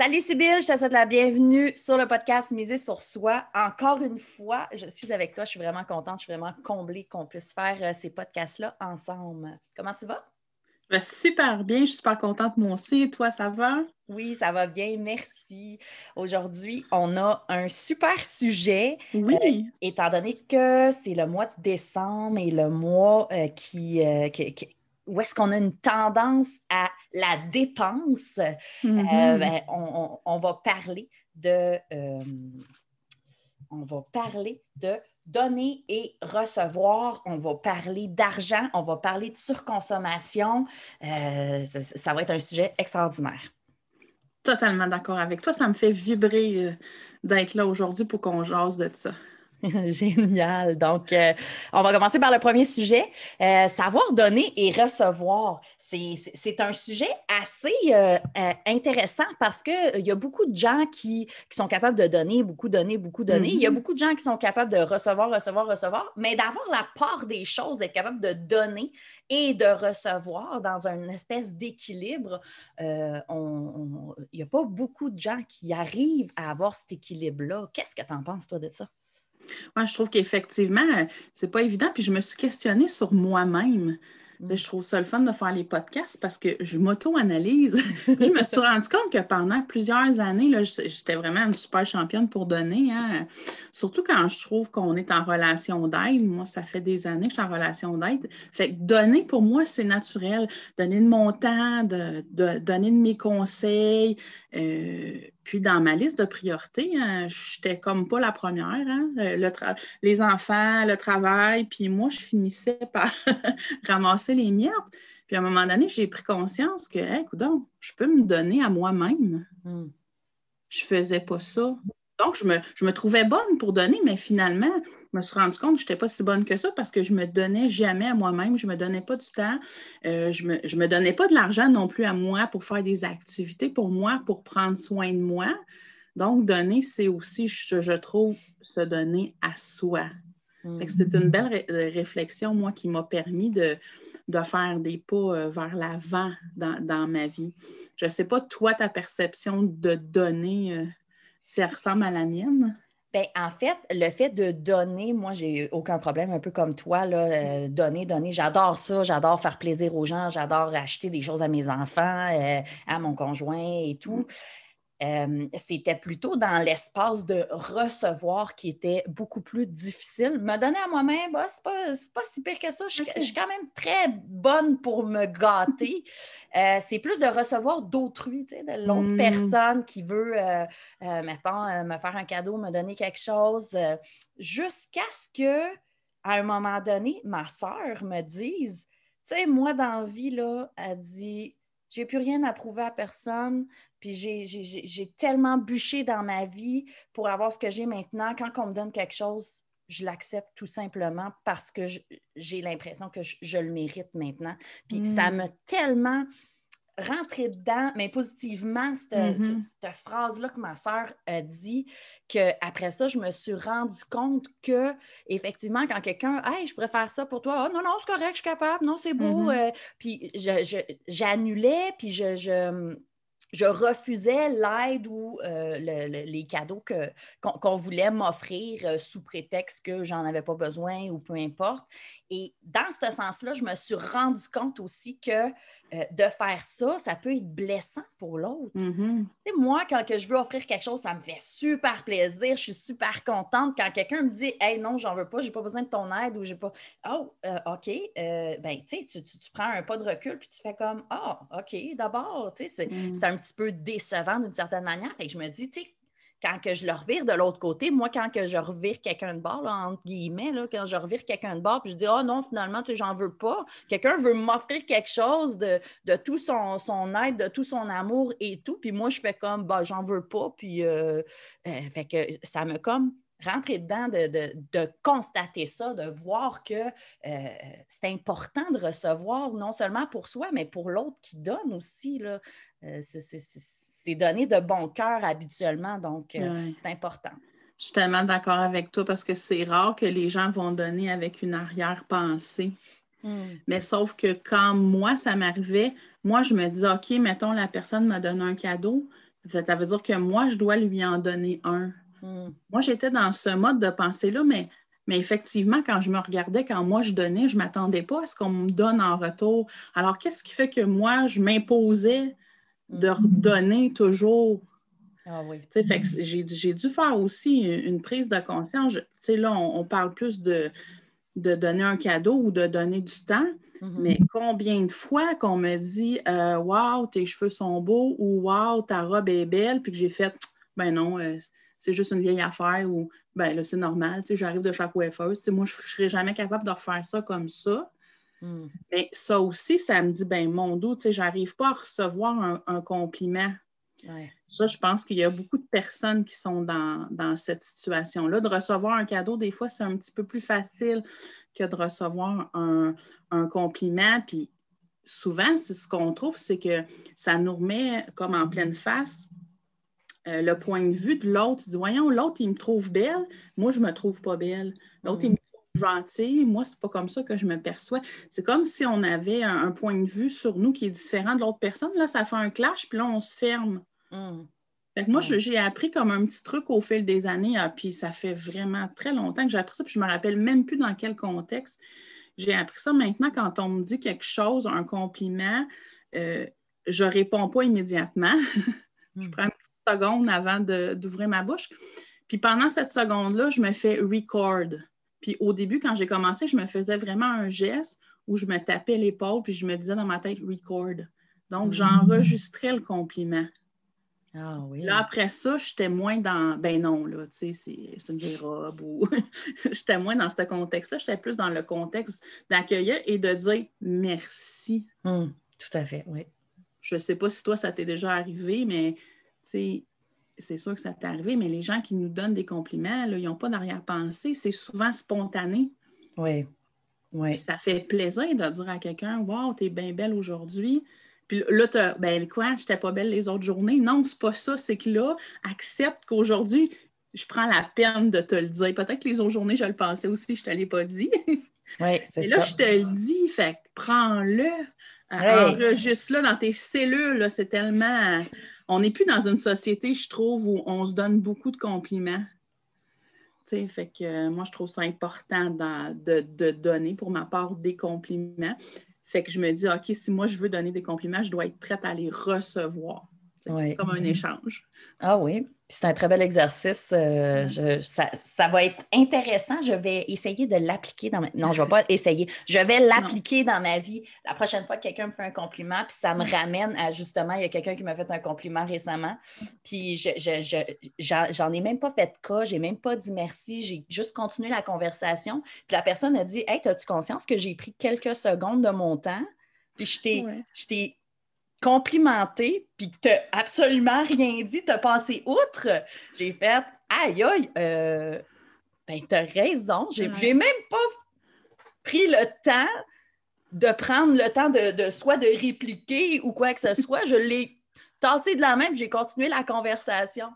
Salut Sybille, je te souhaite la bienvenue sur le podcast Miser sur soi. Encore une fois, je suis avec toi. Je suis vraiment contente, je suis vraiment comblée qu'on puisse faire euh, ces podcasts-là ensemble. Comment tu vas? super bien, je suis super contente moi aussi. Toi, ça va? Oui, ça va bien, merci. Aujourd'hui, on a un super sujet. Oui. Euh, étant donné que c'est le mois de décembre et le mois euh, qui, où est-ce qu'on a une tendance à la dépense, euh, mm-hmm. ben, on, va parler de euh, on va parler de donner et recevoir, on va parler d'argent, on va parler de surconsommation. Euh, ça, va être un sujet extraordinaire. Totalement d'accord avec toi. Ça me fait vibrer d'être là aujourd'hui pour qu'on jase de ça. Génial. Donc, euh, on va commencer par le premier sujet. Euh, savoir donner et recevoir. C'est un sujet assez euh, intéressant parce qu'il y a beaucoup de gens qui, sont capables de donner, beaucoup donner, beaucoup donner. Il y a mm-hmm. beaucoup de gens qui sont capables de recevoir, recevoir, recevoir, mais d'avoir la part des choses, d'être capable de donner et de recevoir dans une espèce d'équilibre, il n'y a pas beaucoup de gens qui arrivent à avoir cet équilibre-là. Qu'est-ce que tu en penses, toi, de ça? Moi, je trouve qu'effectivement, c'est pas évident. Puis je me suis questionnée sur moi-même. Mm. Je trouve ça le fun de faire les podcasts parce que je m'auto-analyse. je me suis rendu compte que pendant plusieurs années, j'étais vraiment une super championne pour donner. Hein. Surtout quand je trouve qu'on est en relation d'aide. Moi, ça fait des années que je suis en relation d'aide. Fait que donner, pour moi, c'est naturel. Donner de mon temps, de, donner de mes conseils. Euh, puis dans ma liste de priorités, hein, je n'étais comme pas la première. Hein. Euh, les enfants, le travail, puis moi, je finissais par ramasser les miettes. Puis à un moment donné, j'ai pris conscience que, écoute, je peux me donner à moi-même. Hmm. Je ne faisais pas ça. Donc, je me, trouvais bonne pour donner, mais finalement, je me suis rendu compte que je n'étais pas si bonne que ça parce que je ne me donnais jamais à moi-même, je ne me donnais pas du temps, euh, je ne me, me, donnais pas de l'argent non plus à moi pour faire des activités pour moi, pour prendre soin de moi. Donc, donner, c'est aussi, je, trouve, se donner à soi. C'est une belle réflexion, moi, qui m'a permis de, faire des pas euh, vers l'avant dans, dans, ma vie. Je ne sais pas, toi, ta perception de donner, euh, ça ressemble à la mienne? Bien, en fait, le fait de donner, moi, j'ai aucun problème, un peu comme toi, là, euh, donner, donner. J'adore ça, j'adore faire plaisir aux gens, j'adore acheter des choses à mes enfants, euh, à mon conjoint et tout. Euh, c'était plutôt dans l'espace de recevoir qui était beaucoup plus difficile. Me donner à moi-même, bah, c'est pas, pas, si pire que ça. Je, suis quand même très bonne pour me gâter. Euh, c'est plus de recevoir d'autrui, de l'autre hmm. personne qui veut, euh, mettons, me faire un cadeau, me donner quelque chose, jusqu'à ce que, à un moment donné, ma soeur me dise, tu sais, moi, dans la vie, là, elle dit, j'ai plus rien à prouver à personne. Puis j'ai tellement bûché dans ma vie pour avoir ce que j'ai maintenant. Quand on me donne quelque chose, je l'accepte tout simplement parce que j'ai l'impression que je, le mérite maintenant. Puis ça mm. m'a tellement rentré dedans, mais positivement, mm-hmm. cette, phrase-là que ma sœur a dit, qu'après ça, je me suis rendu compte que, effectivement, quand quelqu'un, hey, je préfère ça pour toi, oh, non, non, c'est correct, je suis capable, non, c'est beau. Mm-hmm. Euh, puis j'annulais, puis je je refusais l'aide ou euh, les cadeaux qu'on, voulait m'offrir euh, sous prétexte que j'en avais pas besoin ou peu importe. Et dans ce sens-là, je me suis rendu compte aussi que euh, de faire ça, ça peut être blessant pour l'autre. Mm-hmm. Moi, quand que je veux offrir quelque chose, ça me fait super plaisir, je suis super contente. Quand quelqu'un me dit Hey, non, j'en veux pas, j'ai pas besoin de ton aide ou j'ai pas. Oh, OK, ben, tu, tu, tu prends un pas de recul puis tu fais comme Ah, OK, d'abord, tu sais, mm. un petit peu décevant d'une certaine manière. et je me dis, tu quand que je le revire de l'autre côté, moi, quand que je revire quelqu'un de bord, entre guillemets, là, quand je revire quelqu'un de bord, puis je dis, oh non, finalement, tu j'en veux pas. Quelqu'un veut m'offrir quelque chose de, de tout son, son, aide, de tout son amour et tout. Puis moi, je fais comme, bah, j'en veux pas. Puis, euh, euh, fait que ça me comme rentrer dedans, de, constater ça, de voir que euh, c'est important de recevoir, non seulement pour soi, mais pour l'autre qui donne aussi. Là. Euh, c'est donner de bon cœur habituellement, donc euh, c'est important. Je suis tellement d'accord avec toi parce que c'est rare que les gens vont donner avec une arrière-pensée. Hmm. Mais sauf que quand moi, ça m'arrivait, moi, je me disais, OK, mettons, la personne me donne un cadeau, ça veut dire que moi, je dois lui en donner un. Hmm. Moi, j'étais dans ce mode de pensée-là, mais, mais effectivement, quand je me regardais, quand moi je donnais, je ne m'attendais pas à ce qu'on me donne en retour. Alors, qu'est-ce qui fait que moi, je m'imposais de hmm. redonner toujours? Ah oui. j'ai, dû faire aussi une prise de conscience. là, on, parle plus de, de donner un cadeau ou de donner du temps. Mm-hmm. Mais combien de fois qu'on me dit euh, Waouh, tes cheveux sont beaux ou Waouh, ta robe est belle, puis que j'ai fait Ben non, euh, c'est juste une vieille affaire ou ben là, c'est normal, j'arrive de chaque coiffeuse. Moi, je ne serais jamais capable de refaire ça comme ça. Mm. Mais ça aussi, ça me dit ben mon dos, j'arrive pas à recevoir un, compliment. Ça, je pense qu'il y a beaucoup de personnes qui sont dans, dans cette situation-là. De recevoir un cadeau, des fois, c'est un petit peu plus facile que de recevoir un, compliment. Puis souvent, c'est ce qu'on trouve, c'est que ça nous remet comme en pleine face euh, le point de vue de l'autre. Tu dis, voyons, l'autre, il me trouve belle, moi, je ne me trouve pas belle. L'autre, il me trouve gentille, moi, c'est pas comme ça que je me perçois. C'est comme si on avait un, point de vue sur nous qui est différent de l'autre personne. Là, ça fait un clash, puis là, on se ferme. Mm moi, j'ai appris comme un petit truc au fil des années, ah, puis ça fait vraiment très longtemps que j'ai appris ça, puis je me rappelle même plus dans quel contexte. J'ai appris ça maintenant quand on me dit quelque chose, un compliment, euh, je ne réponds pas immédiatement. je prends une petite seconde avant d'ouvrir ma bouche. Puis pendant cette seconde-là, je me fais record. Puis au début, quand j'ai commencé, je me faisais vraiment un geste où je me tapais l'épaule, puis je me disais dans ma tête record. Donc, j'enregistrais le compliment. Ah là, après ça, j'étais moins dans ben non, là, tu sais, c'est une vieille robe ou j'étais moins dans ce contexte-là, j'étais plus dans le contexte d'accueillir et de dire merci. Hum, tout à fait, oui. Je ne sais pas si toi, ça t'est déjà arrivé, mais c'est sûr que ça t'est arrivé, mais les gens qui nous donnent des compliments, là, ils n'ont pas d'arrière-pensée, c'est souvent spontané. Oui. Oui. ça fait plaisir de dire à quelqu'un Wow, t'es bien belle aujourd'hui. Puis là, tu ben quoi, j'étais pas belle les autres journées. Non, c'est pas ça. C'est que là, accepte qu'aujourd'hui, je prends la peine de te le dire. Peut-être que les autres journées, je le pensais aussi, je ne te l'ai pas dit. Oui, c'est ça. Et là, je te le dis, fait prends-le. Euh, enregistre-le dans tes cellules. C'est tellement. On n'est plus dans une société, je trouve, où on se donne beaucoup de compliments. sais, fait que euh, moi, je trouve ça important de, de, donner pour ma part des compliments. Fait que je me dis, OK, si moi je veux donner des compliments, je dois être prête à les recevoir. C'est comme un échange. Ah oui, c'est un très bel exercice. Euh, ça, va être intéressant. Je vais essayer de l'appliquer dans ma... Non, je ne vais pas essayer. Je vais l'appliquer dans ma vie. La prochaine fois que quelqu'un me fait un compliment, puis ça me ramène à justement, il y a quelqu'un qui m'a fait un compliment récemment, puis je, j'en ai même pas fait de cas, j'ai même pas dit merci, j'ai juste continué la conversation. Puis la personne a dit Hey, as-tu conscience que j'ai pris quelques secondes de mon temps? Puis je t'ai complimenté, puis que tu absolument rien dit, tu as passé outre. J'ai fait aïe aïe, euh, ben t'as raison, j'ai même pas pris le temps de prendre le temps de, soit de répliquer ou quoi que ce soit. Je l'ai tassé de la main, j'ai continué la conversation.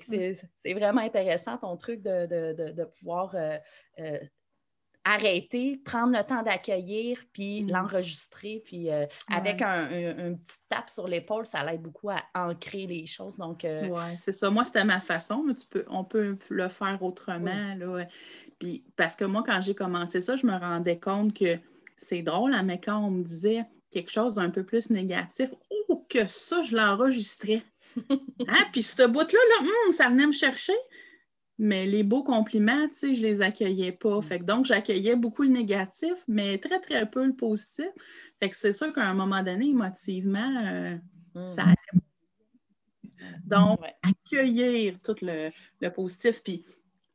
C'est vraiment intéressant ton truc de, pouvoir euh, euh, arrêter, prendre le temps d'accueillir, puis mm. l'enregistrer, puis euh, avec un, petit tape sur l'épaule, ça l'aide beaucoup à ancrer les choses. Donc, euh, Oui, c'est ça. Moi, c'était ma façon, mais tu peux, on peut le faire autrement. Là. Puis, parce que moi, quand j'ai commencé ça, je me rendais compte que c'est drôle, hein, mais quand on me disait quelque chose d'un peu plus négatif, oh, que ça, je l'enregistrais. hein? Puis, ce bout-là, là, hum, ça venait me chercher. Mais les beaux compliments, tu sais, je les accueillais pas. Mm. Fait que donc, j'accueillais beaucoup le négatif, mais très, très peu le positif. Fait que c'est sûr qu'à un moment donné, émotivement, euh, ça mm. allait. Donc, accueillir tout le, positif. Puis,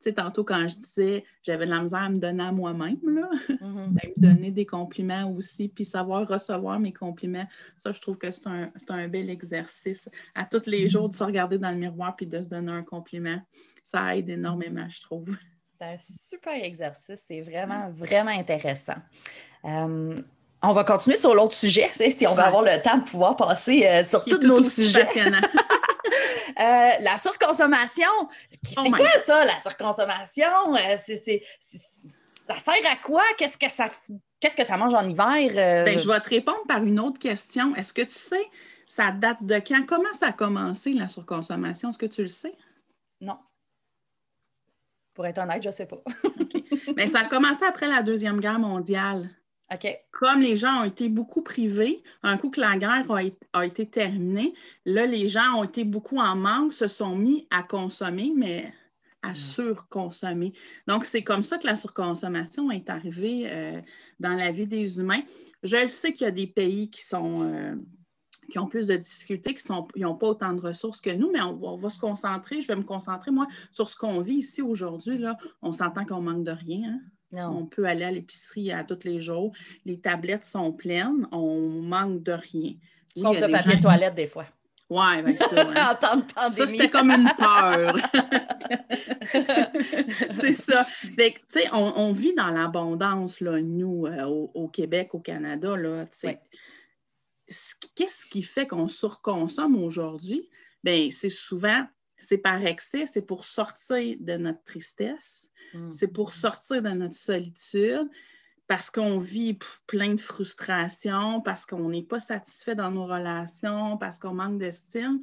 sais, tantôt, quand je disais j'avais de la misère à me donner à moi-même, là, mm-hmm. ben, me donner des compliments aussi, puis savoir recevoir mes compliments, ça, je trouve que c'est un, un, bel exercice. À tous les jours, de se regarder dans le miroir puis de se donner un compliment, ça aide énormément, je trouve. C'est un super exercice. C'est vraiment, vraiment intéressant. Euh, on va continuer sur l'autre sujet, si on va avoir le temps de pouvoir passer euh, sur tous nos sujets. Euh, la surconsommation, c'est oh quoi ça, la surconsommation? Euh, ça sert à quoi? Qu'est-ce que ça, qu'est-ce que ça mange en hiver? Ben, je vais te répondre par une autre question. Est-ce que tu sais, ça date de quand? Comment ça a commencé, la surconsommation? Est-ce que tu le sais? Non. Pour être honnête, je ne sais pas. Ben, ça a commencé après la Deuxième Guerre mondiale. Comme les gens ont été beaucoup privés, un coup que la guerre a, été terminée, là, les gens ont été beaucoup en manque, se sont mis à consommer, mais à surconsommer. Donc, c'est comme ça que la surconsommation est arrivée euh, dans la vie des humains. Je sais qu'il y a des pays qui sont euh, qui ont plus de difficultés, qui n'ont pas autant de ressources que nous, mais on, va se concentrer, je vais me concentrer, moi, sur ce qu'on vit ici aujourd'hui. On s'entend qu'on manque de rien. Hein. On peut aller à l'épicerie à tous les jours. Les tablettes sont pleines. On manque de rien. Sauf de papier de toilette des fois. Oui, ben ça. ça, c'était comme une peur. c'est ça. on, on, vit dans l'abondance, nous, euh, au, Québec, au Canada. Qu'est-ce qui fait qu'on surconsomme aujourd'hui? Ben, c'est souvent c'est par excès, c'est pour sortir de notre tristesse, mm. c'est pour sortir de notre solitude, parce qu'on vit plein de frustration, parce qu'on n'est pas satisfait dans nos relations, parce qu'on manque d'estime.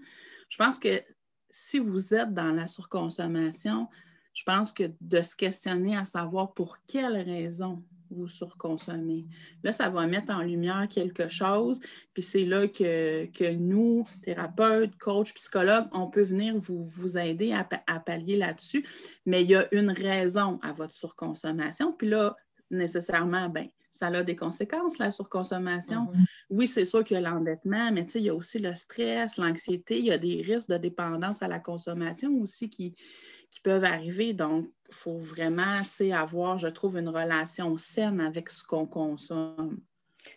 Je pense que si vous êtes dans la surconsommation, je pense que de se questionner à savoir pour quelles raisons vous surconsommez. Là, ça va mettre en lumière quelque chose, puis c'est là que, nous, thérapeutes, coachs, psychologues, on peut venir vous, vous aider à, pallier là-dessus. Mais il y a une raison à votre surconsommation, puis là, nécessairement, ben, ça a des conséquences, la surconsommation. Mm-hmm. Oui, c'est sûr qu'il y a l'endettement, mais il y a aussi le stress, l'anxiété, il y a des risques de dépendance à la consommation aussi qui, qui peuvent arriver. Donc, faut vraiment avoir, je trouve, une relation saine avec ce qu'on consomme.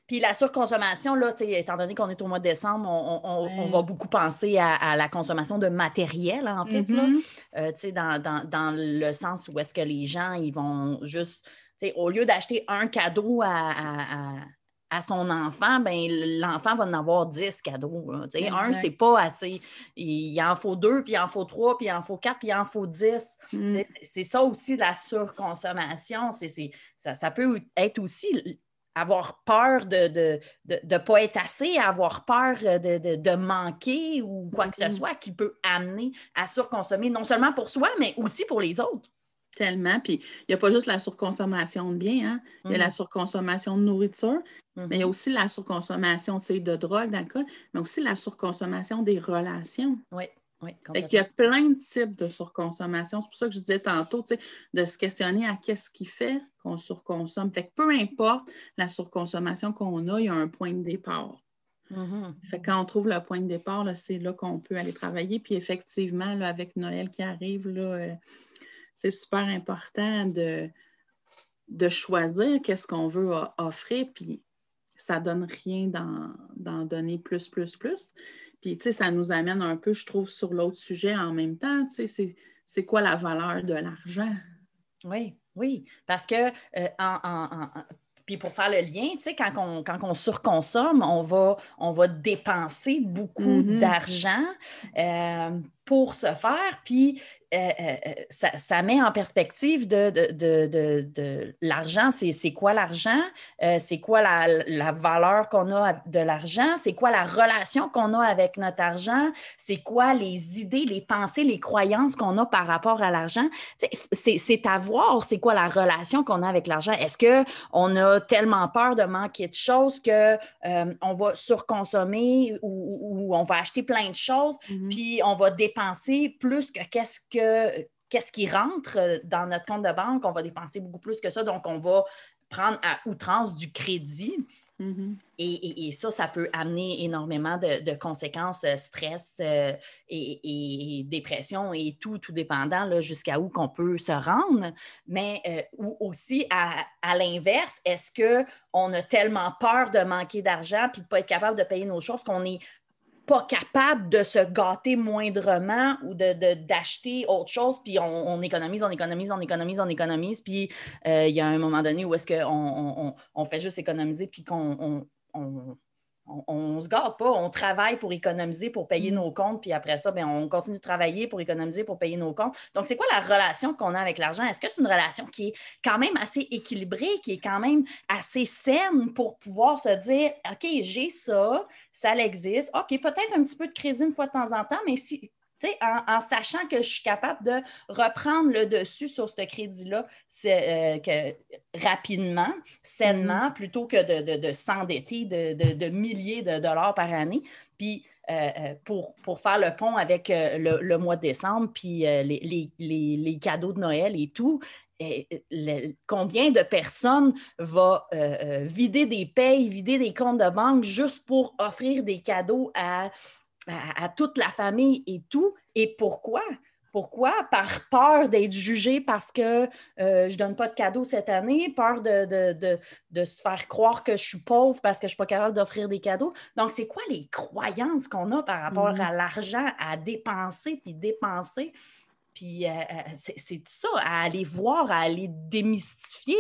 Puis la surconsommation, là, étant donné qu'on est au mois de décembre, on, va beaucoup penser à, la consommation de matériel, en fait, mm-hmm. euh, dans, dans, dans, le sens où est-ce que les gens, ils vont juste, au lieu d'acheter un cadeau à, à son enfant, ben, l'enfant va en avoir 10 cadeaux. Un, c'est pas assez. Il en faut deux, puis il en faut trois, puis il en faut quatre, puis il en faut dix. Mm. C'est ça aussi la surconsommation. ça, ça peut être aussi avoir peur de ne de, de, pas être assez, avoir peur de, de manquer ou quoi que ce mm-hmm. soit qui peut amener à surconsommer, non seulement pour soi, mais aussi pour les autres. Tellement. Puis il n'y a pas juste la surconsommation de biens, hein? il y a la mm. surconsommation de nourriture, mais il y a aussi la surconsommation de drogue, d'alcool, mais aussi la surconsommation des relations. Oui. Oui, il y a plein de types de surconsommation. C'est pour ça que je disais tantôt, de se questionner à qu'est-ce qui fait qu'on surconsomme. Fait que peu importe la surconsommation qu'on a, il y a un point de départ. Mm-hmm. Fait quand on trouve le point de départ, c'est là qu'on peut aller travailler. Puis effectivement, là, avec Noël qui arrive, là, euh, c'est super important de, de choisir qu'est-ce qu'on veut offrir, puis ça ne donne rien d'en donner plus, plus, plus. Puis, tu sais, ça nous amène un peu, je trouve, sur l'autre sujet en même temps, tu sais, c'est quoi la valeur de l'argent? Oui, oui, parce que euh, en, puis pour faire le lien, tu sais, quand on, quand on surconsomme, on va, on va dépenser beaucoup mm-hmm. d'argent euh, pour se faire. Puis euh, euh, euh, ça, met en perspective de, de, l'argent. C'est quoi l'argent? c'est quoi la, valeur qu'on a de l'argent? C'est quoi la relation qu'on a avec notre argent? C'est quoi les idées, les pensées, les croyances qu'on a par rapport à l'argent? C'est à voir, c'est quoi la relation qu'on a avec l'argent. Est-ce qu'on a tellement peur de manquer de choses qu'on va surconsommer ou, on va acheter plein de choses, mm-hmm. puis on va dépenser plus que qu'est-ce que qu'est-ce qui rentre euh, dans notre compte de banque, on va dépenser beaucoup plus que ça. Donc, on va prendre à outrance du crédit Mm-hmm. et, ça, ça peut amener énormément de, conséquences, euh, stress euh, et, dépression et tout, tout dépendant jusqu'à où qu'on peut se rendre. Mais euh, ou aussi, à, à l'inverse, est-ce qu'on a tellement peur de manquer d'argent puis de ne pas être capable de payer nos choses qu'on est pas capable de se gâter moindrement ou d'acheter de, autre chose, puis on, économise, on économise, on économise, on économise, puis euh, il y a un moment donné où est-ce qu'on on, fait juste économiser, puis qu'on on ne se garde pas, on travaille pour économiser, pour payer mm. nos comptes, puis après ça, bien, on continue de travailler pour économiser, pour payer nos comptes. Donc, c'est quoi la relation qu'on a avec l'argent? Est-ce que c'est une relation qui est quand même assez équilibrée, qui est quand même assez saine pour pouvoir se dire, OK, j'ai ça, ça existe, OK, peut-être un petit peu de crédit une fois de temps en temps, mais si, en, en, sachant que je suis capable de reprendre le dessus sur ce crédit-là euh, rapidement, sainement, mm-hmm. plutôt que de, s'endetter de, milliers de dollars par année. Puis euh, euh, pour, pour, faire le pont avec le, mois de décembre, puis les, cadeaux de Noël et tout, combien de personnes vont vider des payes, vider des comptes de banque juste pour offrir des cadeaux à à, toute la famille et tout. Et pourquoi? Pourquoi? Par peur d'être jugé parce que euh, je ne donne pas de cadeaux cette année, peur de, se faire croire que je suis pauvre parce que je ne suis pas capable d'offrir des cadeaux. Donc, c'est quoi les croyances qu'on a par rapport mm-hmm. à l'argent à dépenser puis dépenser? Puis euh, euh, c'est ça, à aller voir, à aller démystifier,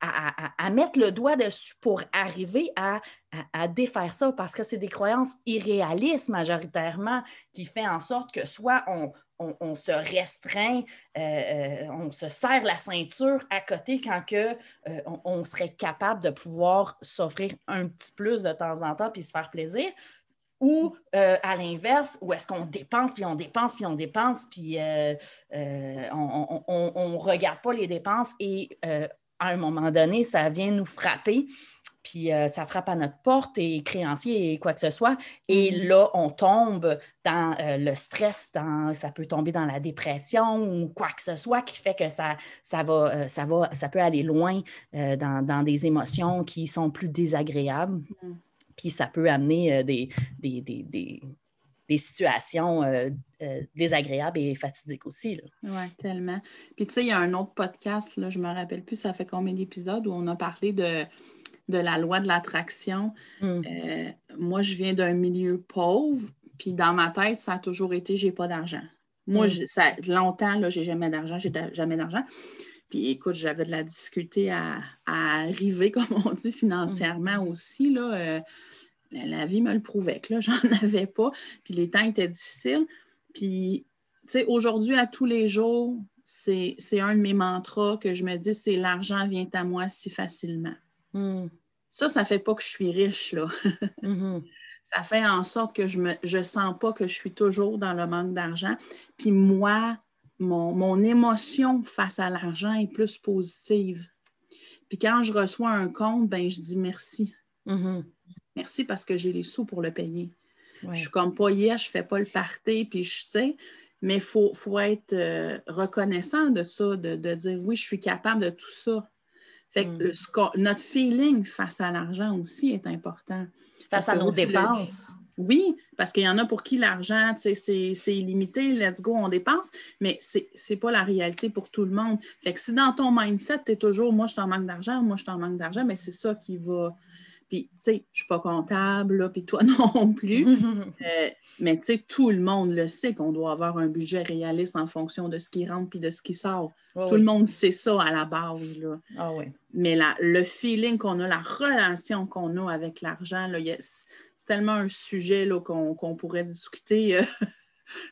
à, mettre le doigt dessus pour arriver à, défaire ça, parce que c'est des croyances irréalistes majoritairement qui fait en sorte que soit on, se restreint, euh, on se serre la ceinture à côté quand que, on, serait capable de pouvoir s'offrir un petit plus de temps en temps puis se faire plaisir, ou euh, à l'inverse, où est-ce qu'on dépense, puis on dépense, puis on dépense, puis euh, euh, on ne regarde pas les dépenses et à un moment donné, ça vient nous frapper, puis ça frappe à notre porte et créancier et quoi que ce soit. Et mm-hmm. là, on tombe dans le stress, dans, ça peut tomber dans la dépression ou quoi que ce soit qui fait que ça, ça, va, ça, va, ça peut aller loin dans, des émotions qui sont plus désagréables. Mm. Puis ça peut amener euh, des, des, situations euh, euh, désagréables et fatidiques aussi. Oui, tellement. Puis tu sais, il y a un autre podcast, là, je ne me rappelle plus, ça fait combien d'épisodes où on a parlé de, de la loi de l'attraction. Hmm. moi, je viens d'un milieu pauvre, puis dans ma tête, ça a toujours été j'ai pas d'argent. Moi, hmm. ça, longtemps, là, j'ai jamais d'argent, j'ai jamais d'argent. Puis écoute, j'avais de la difficulté à, arriver, comme on dit, financièrement mm. aussi. Là, euh, la, vie me le prouvait que là, j'en avais pas. Puis les temps étaient difficiles. Puis, tu sais, aujourd'hui, à tous les jours, c'est un de mes mantras que je me dis, c'est l'argent vient à moi si facilement. Mm. Ça, ça fait pas que je suis riche, là. Mm-hmm. Ça fait en sorte que je ne sens pas que je suis toujours dans le manque d'argent. Puis moi, mon, émotion face à l'argent est plus positive. Puis quand je reçois un compte, ben, je dis merci. Mm-hmm. Merci parce que j'ai les sous pour le payer. Je Je suis comme pas hier, je ne fais pas le party, puis je sais, mais il faut, être euh, reconnaissant de ça, de, dire oui, je suis capable de tout ça. Fait que mm. notre feeling face à l'argent aussi est important. Face à nos dépenses. Oui, parce qu'il y en a pour qui l'argent, c'est illimité, let's go, on dépense, mais ce n'est pas la réalité pour tout le monde. Fait que si dans ton mindset, tu es toujours, moi, je t'en manque d'argent, moi, je t'en manque d'argent, mais c'est ça qui va. Puis, tu sais, je ne suis pas comptable, puis toi non plus. Euh, mais, tu sais, tout le monde le sait qu'on doit avoir un budget réaliste en fonction de ce qui rentre puis de ce qui sort. tout le monde sait ça à la base. Là. Ah mais la, le feeling qu'on a, la relation qu'on a avec l'argent, là, c'est tellement un sujet qu'on pourrait discuter euh,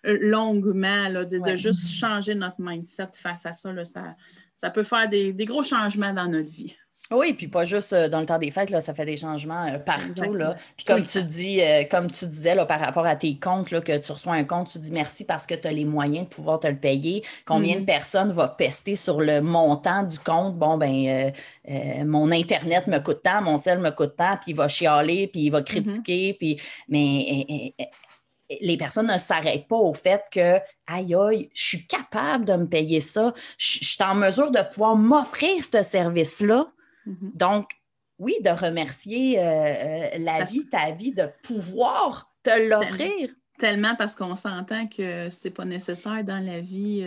longuement, de, juste changer notre mindset face à ça. ça, ça peut faire des, gros changements dans notre vie. Oui, puis pas juste euh, dans le temps des fêtes, là, ça fait des changements euh, partout. Là. Puis comme tu dis, comme tu disais là, par rapport à tes comptes, là, que tu reçois un compte, tu dis merci parce que tu as les moyens de pouvoir te le payer. Combien de mm-hmm. personnes vont pester sur le montant du compte? Bon, ben mon Internet me coûte tant, mon sel me coûte tant, puis il va chialer, puis il va mm-hmm. critiquer, puis mais les personnes ne s'arrêtent pas au fait que, aïe, aïe, je suis capable de me payer ça, je, suis en mesure de pouvoir m'offrir ce service-là. Mm-hmm. Donc, oui, de remercier la vie, ta vie, de pouvoir te l'offrir. Tellement parce qu'on s'entend que c'est pas nécessaire dans la vie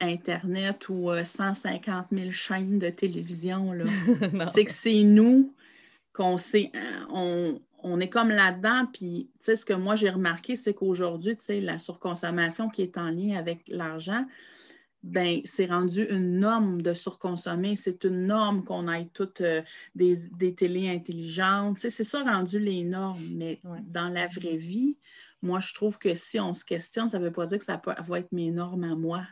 Internet ou 150 000 chaînes de télévision. c'est que c'est nous qu'on sait, on, on est comme là-dedans, puis tu sais, ce que moi j'ai remarqué, c'est qu'aujourd'hui, tu sais, la surconsommation qui est en lien avec l'argent, ben c'est rendu une norme de surconsommer. C'est une norme qu'on ait toutes euh, des, des télés intelligentes. C'est ça rendu les normes. Mais dans la vraie vie, moi, je trouve que si on se questionne, ça ne veut pas dire que ça peut, va être mes normes à moi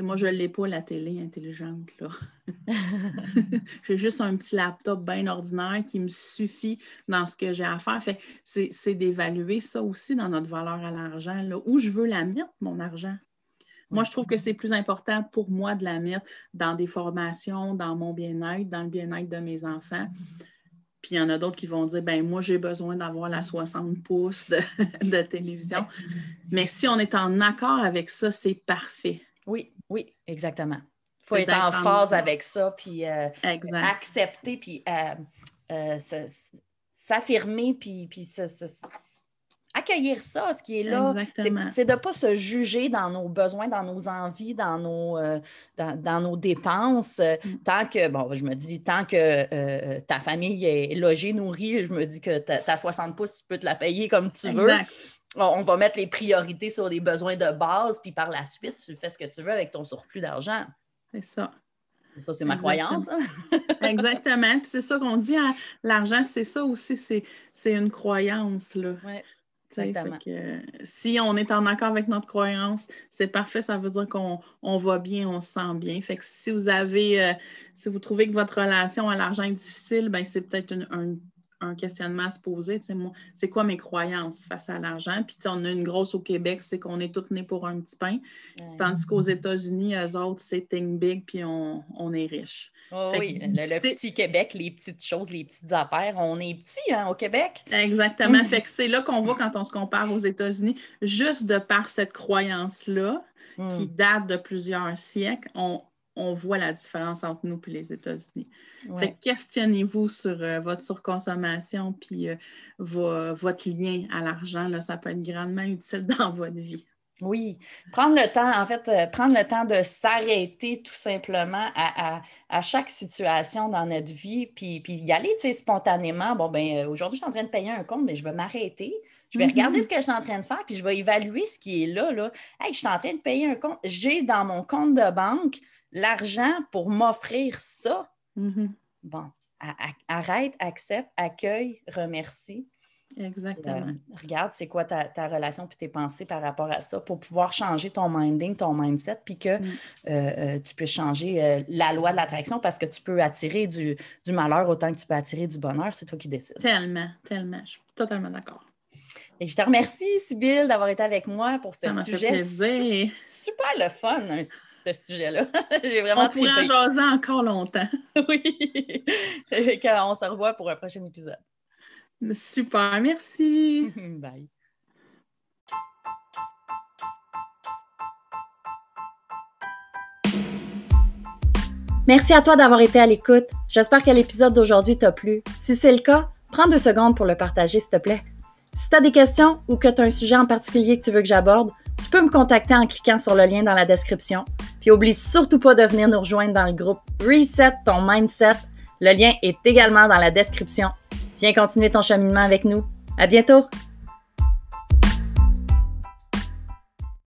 moi, je ne l'ai pas, la télé intelligente. là. j'ai juste un petit laptop bien ordinaire qui me suffit dans ce que j'ai à faire. Fait c'est d'évaluer ça aussi dans notre valeur à l'argent. Où je veux la mettre, mon argent? Moi, je trouve que c'est plus important pour moi de la mettre dans des formations, dans mon bien-être, dans le bien-être de mes enfants. Puis il y en a d'autres qui vont dire, ben moi, j'ai besoin d'avoir la 60 pouces de, de télévision. Mais si on est en accord avec ça, c'est parfait. Oui, oui, exactement. Il faut être en phase avec ça, puis euh, accepter, puis euh, euh, s'affirmer, puis, puis accueillir ça, ce qui est là. C'est de ne pas se juger dans nos besoins, dans nos envies, dans nos, dans, nos dépenses. Mm. Tant que, bon, je me dis, tant que ta famille est logée, nourrie, je me dis que ta 60 pouces, tu peux te la payer comme tu veux on va mettre les priorités sur les besoins de base, puis par la suite, tu fais ce que tu veux avec ton surplus d'argent. C'est ça. Ça, c'est ma croyance. Hein? Exactement. Puis c'est ça qu'on dit, hein, l'argent, c'est ça aussi, c'est une croyance. Là. Exactement. si on est en accord avec notre croyance, c'est parfait, ça veut dire qu'on va bien, on se sent bien. Fait que si vous avez, euh, si vous trouvez que votre relation à l'argent est difficile, ben c'est peut-être une, un un questionnement à se poser. C'est quoi mes croyances face à l'argent? Puis on a une grosse au Québec, c'est qu'on est tous nés pour un petit pain. Tandis qu'aux États-Unis, eux autres, c'est think big, puis on, est riche. Oh oui, le, petit Québec, les petites choses, les petites affaires. On est petit hein, au Québec. Exactement. fait que c'est là qu'on voit quand on se compare aux États-Unis, juste de par cette croyance-là, qui hmm. date de plusieurs siècles, on, on voit la différence entre nous et les États-Unis. questionnez-vous sur euh, votre surconsommation puis euh, votre lien à l'argent. Ça peut être grandement utile dans votre vie. Oui, prendre le temps, en fait, euh, prendre le temps de s'arrêter tout simplement à, chaque situation dans notre vie, puis, puis y aller spontanément. Bon, ben aujourd'hui, je suis en train de payer un compte, mais je vais m'arrêter. Je vais regarder mm-hmm. ce que je suis en train de faire, puis je vais évaluer ce qui est là. là. Hey, je suis en train de payer un compte. J'ai dans mon compte de banque l'argent pour m'offrir ça. Mm-hmm. Bon, arrête, accepte, accueille, remercie. Exactement. Euh, regarde, c'est quoi ta, relation puis tes pensées par rapport à ça pour pouvoir changer ton minding, ton mindset, puis que mm. euh, euh, tu peux changer la loi de l'attraction parce que tu peux attirer du, du malheur autant que tu peux attirer du bonheur. C'est toi qui décides. Tellement, tellement. Je suis totalement d'accord. Et je te remercie, Sybille, d'avoir été avec moi pour ce sujet. Super le fun, hein, ce sujet-là. J'ai vraiment On pourrait en jaser encore longtemps. oui. Et on se revoit pour un prochain épisode. Super, merci. Bye. Merci à toi d'avoir été à l'écoute. J'espère que l'épisode d'aujourd'hui t'a plu. Si c'est le cas, prends deux secondes pour le partager, s'il te plaît. Si tu as des questions ou que tu as un sujet en particulier que tu veux que j'aborde, tu peux me contacter en cliquant sur le lien dans la description. Puis oublie surtout pas de venir nous rejoindre dans le groupe Reset ton mindset. Le lien est également dans la description. Viens continuer ton cheminement avec nous. À bientôt!